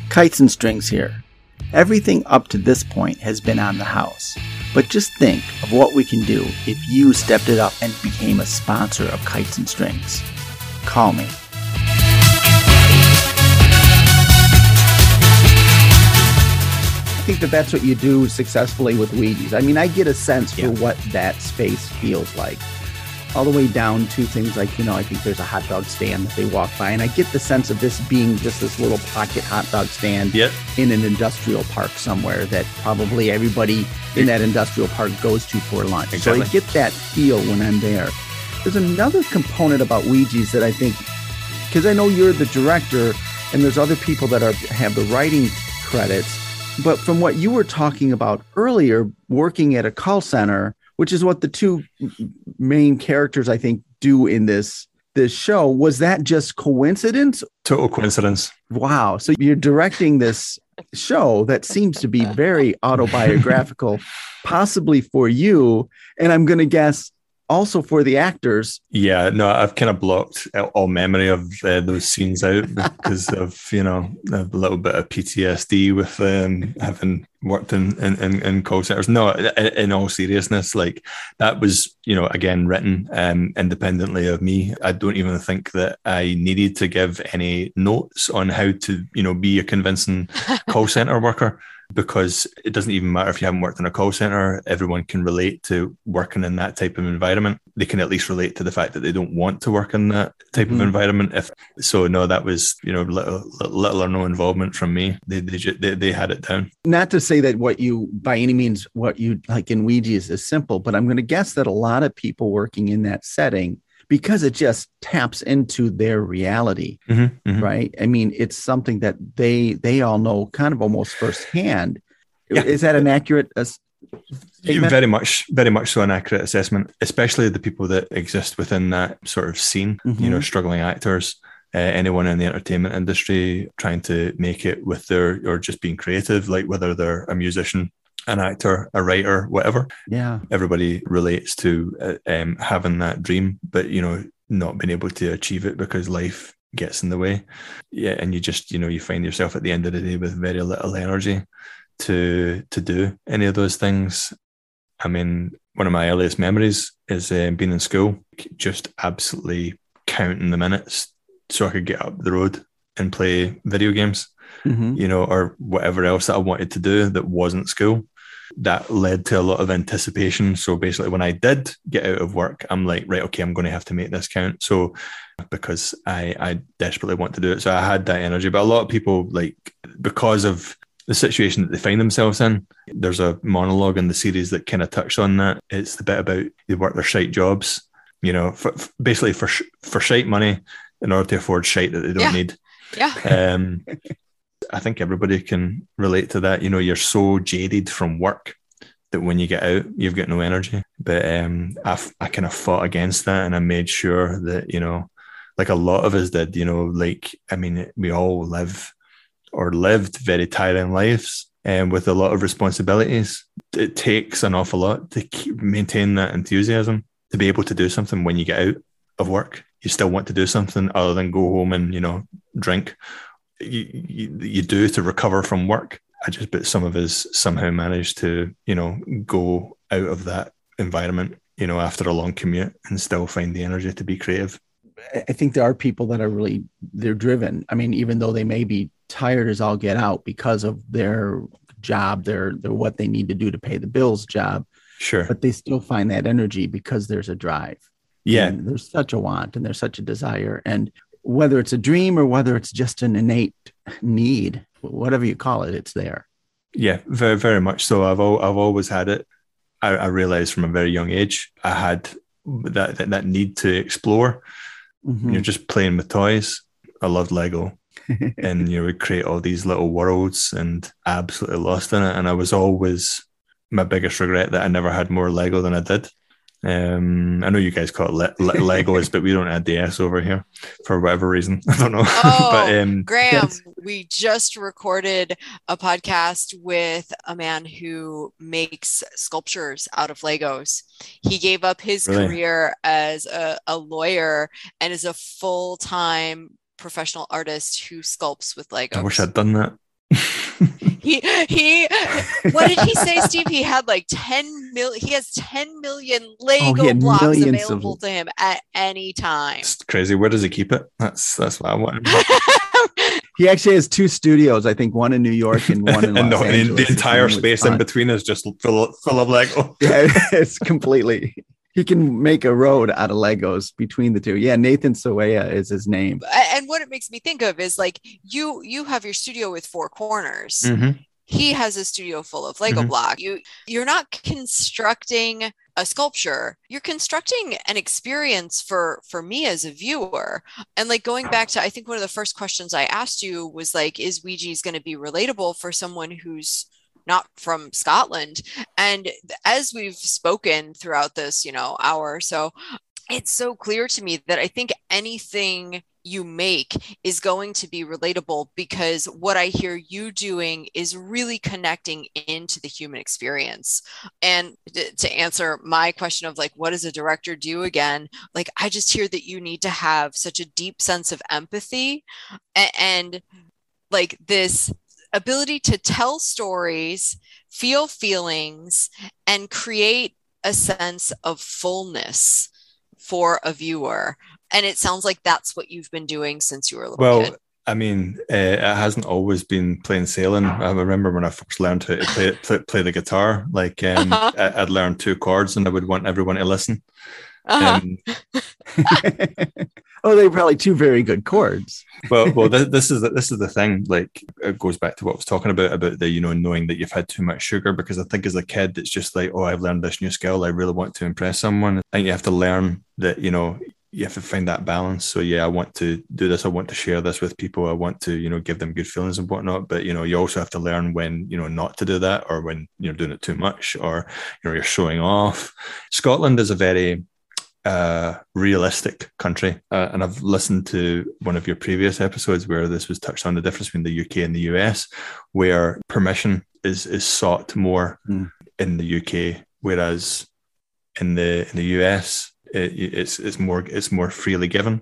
Kites and Strings here. Everything up to this point has been on the house, but just think of what we can do if you stepped it up and became a sponsor of Kites and Strings. Call me. I think that that's what you do successfully with Weegies. I mean, I get a sense for what that space feels like, all the way down to things like, you know, I think there's a hot dog stand that they walk by, and I get the sense of this being just this little pocket hot dog stand Yep. in an industrial park somewhere that probably everybody in that industrial park goes to for lunch. So I get that feel when I'm there. There's another component about Weegies that I think, because I know you're the director and there's other people that are have the writing credits, but from what you were talking about earlier, working at a call center, which is what the two main characters I think do in this this show, was that just coincidence Total coincidence. Wow. So you're directing this show that seems to be very [laughs] autobiographical, possibly for you. And I'm going to guess also for the actors. Yeah, no, I've kind of blocked all memory of uh, those scenes out [laughs] because of you know a little bit of PTSD with um, having worked in, in in in call centers. No, in, in all seriousness, like that was you know again written um, independently of me. I don't even think that I needed to give any notes on how to you know be a convincing [laughs] call center worker because it doesn't even matter if you haven't worked in a call center everyone can relate to working in that type of environment. They can at least relate to the fact that they don't want to work in that type Mhm. of environment. If so no that was you know little, little or no involvement from me. They they, ju- they they had it down. Not to say that what you, by any means, what you like in Weegie is, is simple, but I'm going to guess that a lot of people working in that setting because it just taps into their reality, Mhm, mhm. right? I mean, it's something that they they all know kind of almost firsthand. Yeah. Is that an accurate? Uh, very much very much so an accurate assessment especially the people that exist within that sort of scene you know struggling actors uh, anyone in the entertainment industry trying to make it with their or just being creative like whether they're a musician an actor a writer whatever yeah, everybody relates to uh, um, having that dream but you know not being able to achieve it because life gets in the way yeah and you just you know you find yourself at the end of the day with very little energy to to do any of those things i mean one of my earliest memories is um, being in school just absolutely counting the minutes so i could get up the road and play video games Mhm. you know, or whatever else that I wanted to do that wasn't school. That led to a lot of anticipation. So basically, when I did get out of work, I'm like, right, okay, I'm going to have to make this count. So because I I desperately want to do it, so I had that energy. But a lot of people, like, because of the situation that they find themselves in, there's a monologue in the series that kind of touched on that. It's the bit about they work their shite jobs, you know, for, for- basically for sh- for shite money in order to afford shite that they don't Yeah. need. Yeah. Um, [laughs] I think everybody can relate to that. You know, you're so jaded from work that when you get out, you've got no energy. But um, I, I kind of fought against that and I made sure that, you know, like a lot of us did, you know, like, I mean, we all live or lived very tiring lives and with a lot of responsibilities. It takes an awful lot to keep, maintain that enthusiasm to be able to do something when you get out of work. You still want to do something other than go home and, you know, drink you, you, you do to recover from work. I just, but some of us somehow managed to, you know, go out of that environment, you know, after a long commute and still find the energy to be creative. I I think there are people that are really they're driven. I mean, even though they may be tired as all get out because of their job, their their what they need to do to pay the bills job, Sure. but they still find that energy because there's a drive. Yeah. And there's such a want and there's such a desire. And whether it's a dream or whether it's just an innate need, whatever you call it, it's there. Yeah, very, very much so. I've al- I've always had it. I, I realized from a very young age I had that that, that need to explore. Mhm. You're just playing with toys. I loved Lego, [laughs] and you know, we create all these little worlds, and absolutely lost in it. And I was always my biggest regret that I never had more Lego than I did. Um, I know you guys call it le- le- Legos, but we don't add the S over here for whatever reason. [laughs] I don't know. [laughs] Oh, but um, Graham, Yes. we just recorded a podcast with a man who makes sculptures out of Legos. He gave up his Really? career as a, a lawyer and is a full time professional artist who sculpts with Legos. I wish I'd done that. [laughs] he he what did he say steve he had like 10 mil he has 10 million oh, lego Oh, blocks millions of- available to him at any time it's crazy. Where does he keep it? That's that's what I want. [laughs] He actually has two studios, I think one in New York and one in [laughs] and Los the, Angeles. the entire space in between is just full of, full of Lego. [laughs] yeah, it's completely. He can make a road out of Legos between the two. Yeah, Nathan Sawaya is his name. And what it makes me think of is like you you have your studio with four corners Mm-hmm. he has a studio full of lego Mhm. block you you're not constructing a sculpture you're constructing an experience for for me as a viewer and like going back to i think one of the first questions i asked you was like is Weegies going to be relatable for someone who's not from scotland and as we've spoken throughout this you know hour or so it's so clear to me that i think anything you make is going to be relatable because what I hear you doing is really connecting into the human experience. And to answer my question of like, what does a director do again? Like, I just hear that you need to have such a deep sense of empathy and like this ability to tell stories, feel feelings, and create a sense of fullness for a viewer and it sounds like that's what you've been doing since you were a little Well, kid. I mean, uh, it hasn't always been plain sailing. I remember when I first learned how to play play, play the guitar. Like, um, Uh-huh. I'd learn two chords, and I would want everyone to listen. Uh-huh. Um, [laughs] [laughs] oh, they're probably two very good chords. well, well, [laughs] this, this is the, this is the thing. Like, it goes back to what I was talking about about the you know knowing that you've had too much sugar. Because I think as a kid, it's just like, oh, I've learned this new skill. I really want to impress someone. I think you have to learn that you know you have to find that balance. So yeah, I want to do this. I want to share this with people. I want to, you know, give them good feelings and whatnot. But you know, you also have to learn when, you know, not to do that or when you're doing it too much or you know you're showing off. Scotland is a very uh, realistic country. Uh, and I've listened to one of your previous episodes where this was touched on the difference between the UK and the US, where permission is is sought more mm. in the UK, whereas in the in the US it, it's it's more it's more freely given.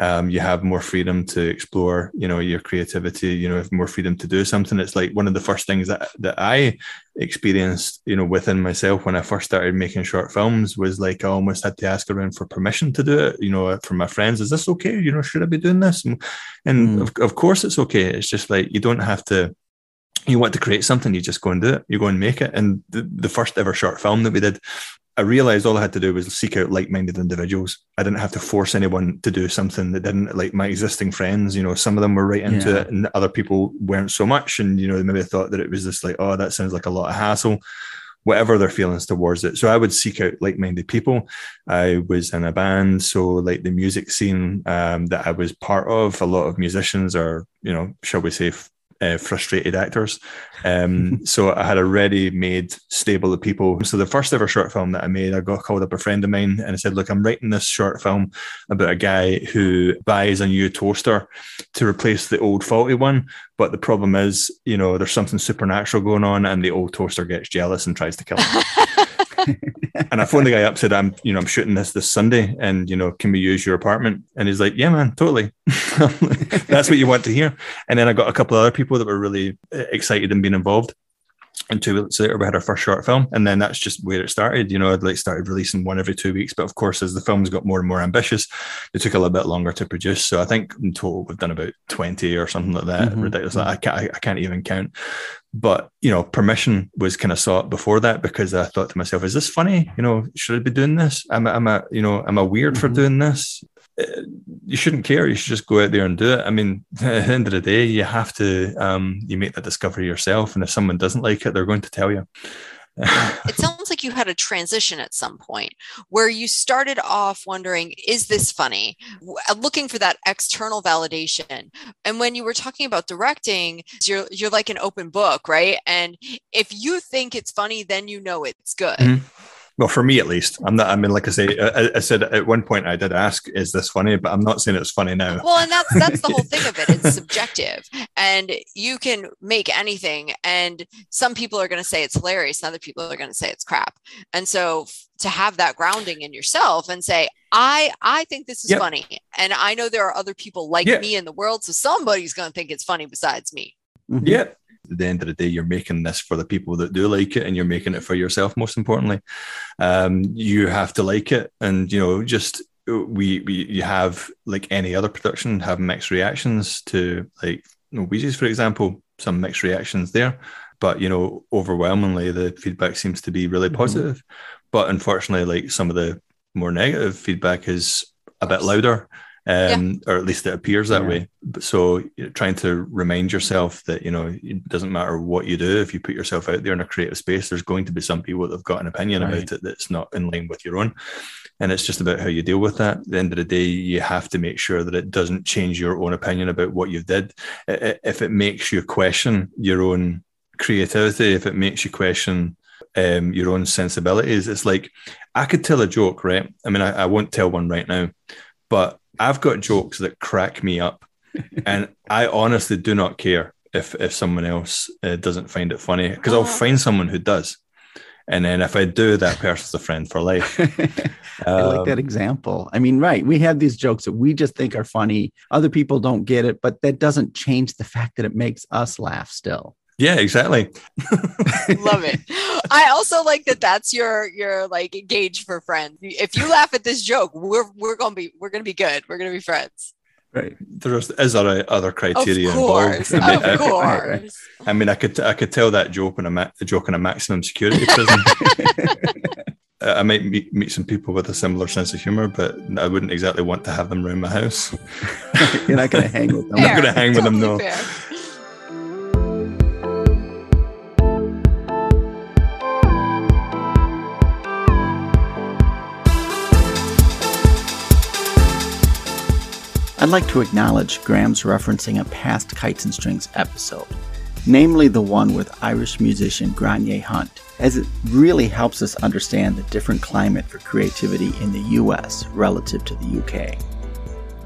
Um, you have more freedom to explore, you know, your creativity. You know, have more freedom to do something. It's like one of the first things that that I experienced, you know, within myself when I first started making short films was like I almost had to ask around for permission to do it. You know, from my friends, is this okay? You know, should I be doing this? And, and mm. of, of course, it's okay. It's just like you don't have to you want to create something, you just go and do it. You go and make it. And the, the first ever short film that we did I realized all I had to do was seek out like-minded individuals. I didn't have to force anyone to do something that didn't like my existing friends. You know, some of them were right into yeah. it, and other people weren't so much. And you know, maybe I thought that it was just like, oh, that sounds like a lot of hassle. Whatever their feelings towards it. So I would seek out like-minded people. I was in a band, so like the music scene um, that I was part of, a lot of musicians are, you know, shall we say, uh, frustrated actors. Um, [laughs] so I had a ready-made stable of people. So the first ever short film that I made, I got called up a friend of mine and I said, "Look, I'm writing this short film about a guy who buys a new toaster to replace the old faulty one, but the problem is, you know, there's something supernatural going on, and the old toaster gets jealous and tries to kill him." [laughs] [laughs] and I phoned the guy up, said, I'm, you know, I'm shooting this this Sunday and, you know, can we use your apartment? And he's like, yeah, man, totally. [laughs] That's what you want to hear. And then I got a couple of other people that were really uh, excited and being involved. And two weeks later, we had our first short film, and then that's just where it started. You know, I'd like started releasing one every two weeks, but of course, as the films got more and more ambitious, it took a little bit longer to produce. So I think in total we've done about twenty or something like that. Mm-hmm. Ridiculous! I can't, I can't even count. But you know, permission was kind of sought before that because I thought to myself, "Is this funny? You know, should I be doing this? Am I, am I you know, am I weird mm-hmm. for doing this? You shouldn't care. You should just go out there and do it. I mean, [laughs] at the end of the day, you have to um, you make that discovery yourself, and if someone doesn't like it, they're going to tell you. [laughs] it sounds like you had a transition at some point where you started off wondering, is this funny? Uh, looking for that external validation. And when you were talking about directing, you're you're like an open book, right? And if you think it's funny, then you know it's good. Mm-hmm well, for me at least, I'm not. I mean, like I say, I, I, said at one point I did ask, "Is this funny?" But I'm not saying it's funny now. Well, and that's that's the whole thing of it. It's [laughs] subjective, and you can make anything. And some people are going to say it's hilarious, and other people are going to say it's crap. And so to have that grounding in yourself and say, "I I think this is yep. funny," and I know there are other people like yeah. me in the world, so somebody's going to think it's funny besides me. Mm-hmm. Yeah, at the end of the day, you're making this for the people that do like it, and you're making it for yourself. Most importantly, um, you have to like it, and you know, just we, we you have like any other production have mixed reactions to like you know, Weegies, for example, some mixed reactions there, but you know, overwhelmingly the feedback seems to be really mm-hmm. positive. Mm-hmm. But unfortunately, like some of the more negative feedback is a bit louder um, yeah. or at least it appears that yeah. way. So you know, trying to remind yourself that you know it doesn't matter what you do if you put yourself out there in a creative space. There's going to be some people that have got an opinion right. about it that's not in line with your own, and it's just about how you deal with that. At the end of the day, you have to make sure that it doesn't change your own opinion about what you did. If it makes you question your own creativity, if it makes you question um, your own sensibilities, it's like I could tell a joke, right? I mean, I, I won't tell one right now, but I've got jokes that crack me up, [laughs] and I honestly do not care if if someone else uh, doesn't find it funny because I'll find someone who does. And then if I do, that person's a friend for life. [laughs] I like that um, example. I mean, right. We have these jokes that we just think are funny. Other people don't get it, but that doesn't change the fact that it makes us laugh still. Yeah, exactly. Love it. I also like that that's your your like gauge for friends. If you laugh at this joke, we're we're gonna be we're gonna be good. We're gonna be friends. Right. There's is other other criteria of course, involved. I mean, of course. I, I, mean, I could I could tell that joke in a, a joke in a maximum security prison. [laughs] I might meet, meet some people with a similar sense of humor, but I wouldn't exactly want to have them around my house. [laughs] You're not going to [laughs] hang with them. I'm not going to hang totally with them, no. Fair. Like to acknowledge Graham's referencing a past Kites and Strings episode, namely the one with Irish musician Gráinne Hunt, as it really helps us understand the different climate for creativity in the US relative to the UK.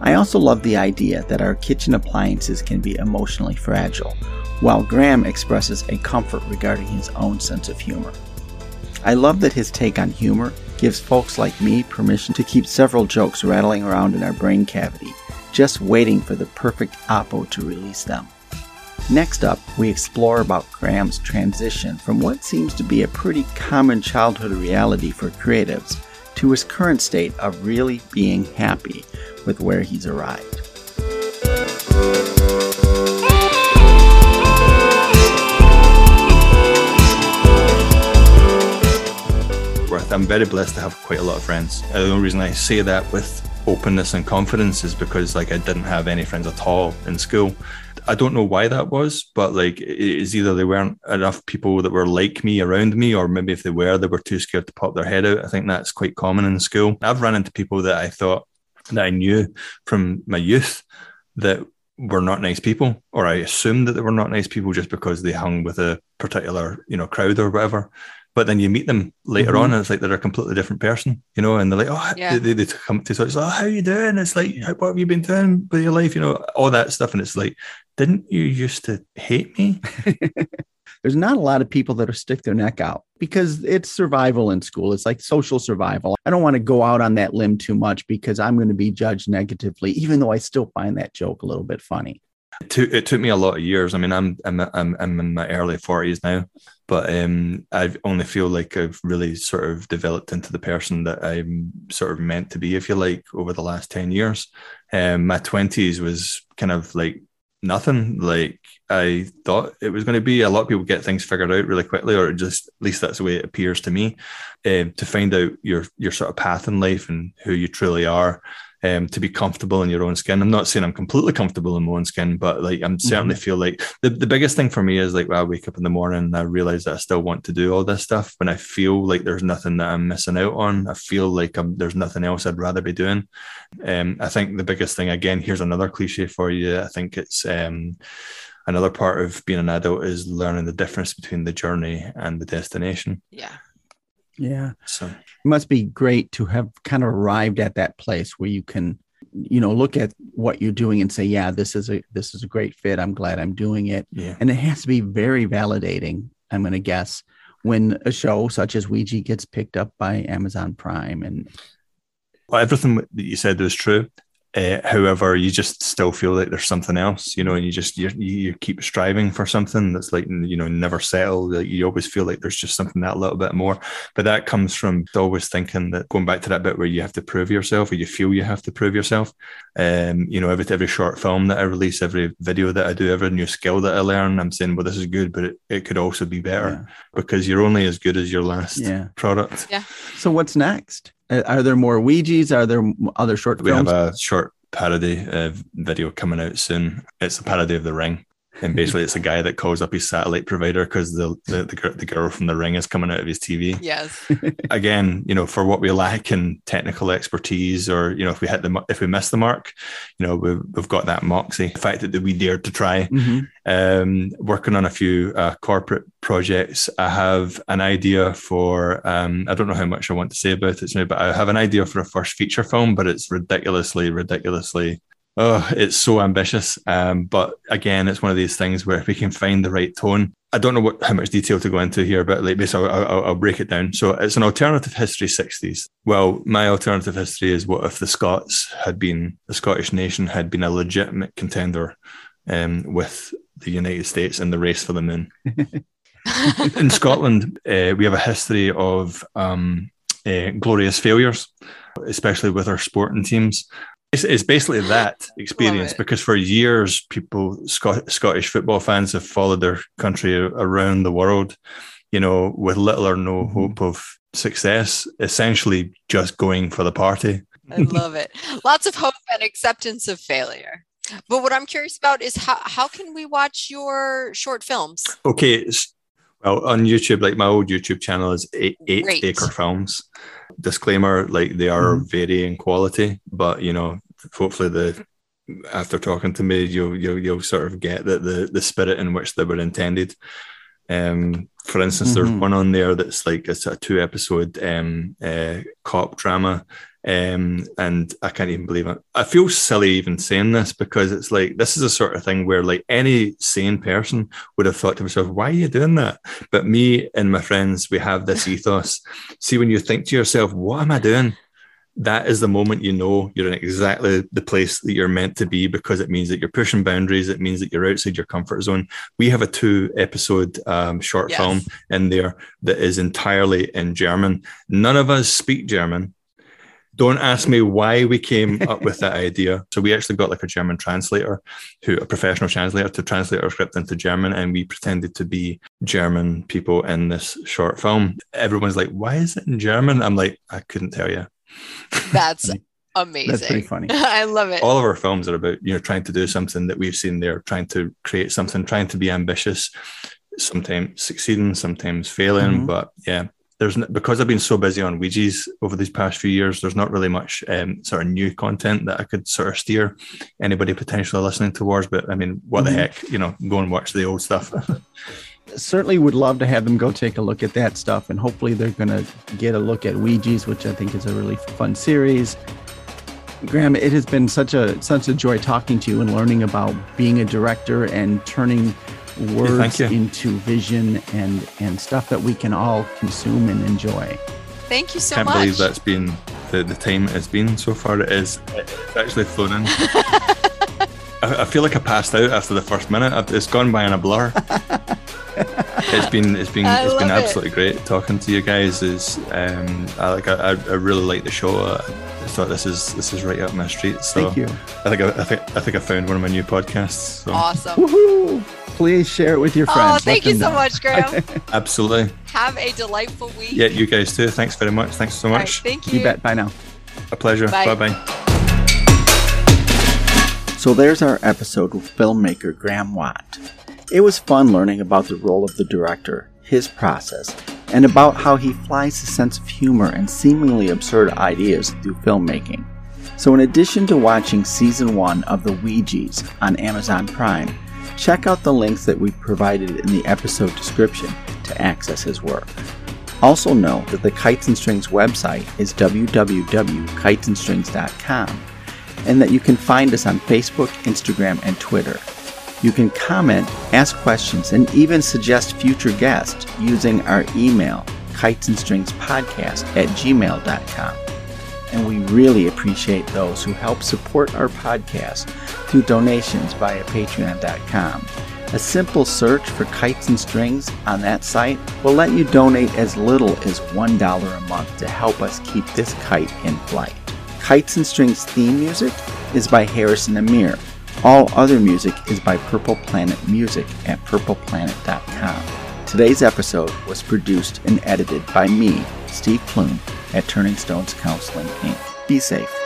I also love the idea that our kitchen appliances can be emotionally fragile, while Graham expresses a comfort regarding his own sense of humor. I love that his take on humor gives folks like me permission to keep several jokes rattling around in our brain cavity, just waiting for the perfect oppo to release them. Next up, we explore about Graham's transition from what seems to be a pretty common childhood reality for creatives to his current state of really being happy with where he's arrived. I'm very blessed to have quite a lot of friends. The only reason I say that with openness and confidence is because like I didn't have any friends at all in school. I don't know why that was, but like it's either they weren't enough people that were like me around me, or maybe if they were, they were too scared to pop their head out. I think that's quite common in school. I've run into people that I thought that I knew from my youth that were not nice people, or I assumed that they were not nice people just because they hung with a particular, you know, crowd or whatever. But then you meet them later mm-hmm. on, and it's like they're a completely different person, you know. And they're like, "Oh, yeah. they, they, come to us, oh, how you doing?" It's like, "What have you been doing with your life?" You know, all that stuff. And it's like, didn't you used to hate me? [laughs] There's not a lot of people that'll stick their neck out because it's survival in school. It's like social survival. I don't want to go out on that limb too much because I'm going to be judged negatively, even though I still find that joke a little bit funny. It took, it took me a lot of years. I mean, I'm I'm I'm, I'm in my early forties now, but um, I only feel like I've really sort of developed into the person that I'm sort of meant to be, if you like, over the last ten years. Um, my twenties was kind of like nothing like I thought it was going to be. A lot of people get things figured out really quickly, or just at least that's the way it appears to me. Um, to find out your your sort of path in life and who you truly are, um, to be comfortable in your own skin. I'm not saying I'm completely comfortable in my own skin, but like I'm certainly mm-hmm. feel like the, the biggest thing for me is like when I wake up in the morning and I realize that I still want to do all this stuff. When I feel like there's nothing that I'm missing out on, I feel like I'm, there's nothing else I'd rather be doing. Um, I think the biggest thing, again, here's another cliche for you. I think it's um, another part of being an adult is learning the difference between the journey and the destination. Yeah. Yeah. So it must be great to have kind of arrived at that place where you can, you know, look at what you're doing and say, yeah, this is a this is a great fit. I'm glad I'm doing it. Yeah. And it has to be very validating, I'm gonna guess, when a show such as Weegie gets picked up by Amazon Prime and well, everything that you said was true. Uh, however, you just still feel like there's something else, you know, and you just you, you keep striving for something that's like you know never settle. Like you always feel like there's just something that little bit more. But that comes from always thinking that going back to that bit where you have to prove yourself, or you feel you have to prove yourself. Um, you know, every every short film that I release, every video that I do, every new skill that I learn, I'm saying, well, this is good, but it, it could also be better yeah. because you're only as good as your last yeah. product. Yeah. So what's next? Uh, are there more Weegies? Are there other short we films? We have a short parody uh, video coming out soon. It's a parody of The Ring and basically it's a guy that calls up his satellite provider because the, the, the the girl from the ring is coming out of his TV. Yes. [laughs] Again, you know, for what we lack in technical expertise, or you know, if we hit the if we miss the mark, you know, we've, we've got that moxie. The fact that we dared to try. Mm-hmm. Um, working on a few uh, corporate projects. I have an idea for. Um, I don't know how much I want to say about it now, but I have an idea for a first feature film, but it's ridiculously, ridiculously Oh, it's so ambitious. Um, but again, it's one of these things where if we can find the right tone. I don't know what how much detail to go into here, but like basically, I'll, I'll, I'll break it down. So it's an alternative history 60s. Well, my alternative history is what if the Scots had been the Scottish nation had been a legitimate contender um, with the United States in the race for the moon. [laughs] in Scotland, uh, we have a history of um, uh, glorious failures, especially with our sporting teams. It's, it's basically [laughs] that experience because for years, people, Scot- Scottish football fans, have followed their country around the world, you know, with little or no mm-hmm. hope of success, essentially just going for the party. I love [laughs] it. Lots of hope and acceptance of failure. But what I'm curious about is how, how can we watch your short films? Okay. Well, on YouTube, like my old YouTube channel is eight, eight acre films. Disclaimer, like they are mm. varying quality, but you know, hopefully the after talking to me, you'll you'll you'll sort of get that the the spirit in which they were intended. Um, for instance, mm-hmm. there's one on there that's like it's a two episode um, uh, cop drama. Um, and I can't even believe it. I feel silly even saying this because it's like this is a sort of thing where like any sane person would have thought to themselves, "Why are you doing that?" But me and my friends, we have this ethos. See, when you think to yourself, "What am I doing?" That is the moment you know you're in exactly the place that you're meant to be because it means that you're pushing boundaries. It means that you're outside your comfort zone. We have a two episode um, short yes. film in there that is entirely in German. None of us speak German. Don't ask me why we came [laughs] up with that idea. So we actually got like a German translator, who a professional translator to translate our script into German, and we pretended to be German people in this short film. Everyone's like, "Why is it in German?" I'm like, "I couldn't tell you." That's amazing. That's pretty funny. [laughs] I love it. All of our films are about, you know, trying to do something that we've seen there, trying to create something, trying to be ambitious, sometimes succeeding, sometimes failing. Mm-hmm. But yeah, there's because I've been so busy on Weegies over these past few years, there's not really much um, sort of new content that I could sort of steer anybody potentially listening towards. But I mean, what mm-hmm. the heck, you know, go and watch the old stuff. [laughs] certainly would love to have them go take a look at that stuff and hopefully they're going to get a look at Weegies which i think is a really fun series. Graham it has been such a such a joy talking to you and learning about being a director and turning words yeah, into vision and and stuff that we can all consume and enjoy. Thank you so can't much. believe that's been the, the time it's been so far. It is it's actually flown in. [laughs] I, I feel like I passed out after the first minute. It's gone by in a blur. [laughs] it's been it's been I it's been absolutely it. great talking to you guys. Is um, I like I, I really like the show. I thought this is this is right up my street. So Thank you. I think I, I think I think I found one of my new podcasts. So. Awesome. Woohoo! Please share it with your friends. Oh, thank you so know. much, Graham. [laughs] Absolutely. Have a delightful week. Yeah, you guys too. Thanks very much. Thanks so much. Right, thank you. You bet. Bye now. A pleasure. Bye bye. So there's our episode with filmmaker Graham Watt. It was fun learning about the role of the director, his process, and about how he flies his sense of humor and seemingly absurd ideas through filmmaking. So, in addition to watching season one of The Weegies on Amazon Prime, check out the links that we provided in the episode description to access his work. Also, know that the Kites and Strings website is www.kitesandstrings.com and that you can find us on Facebook, Instagram, and Twitter you can comment, ask questions, and even suggest future guests using our email, kitesandstringspodcast at gmail.com. And we really appreciate those who help support our podcast through donations via patreon.com. A simple search for Kites and Strings on that site will let you donate as little as $1 a month to help us keep this kite in flight. Kites and Strings theme music is by Harrison Amir all other music is by Purple Planet Music at purpleplanet.com. Today's episode was produced and edited by me, Steve Plume, at Turning Stones Counseling, Inc. Be safe.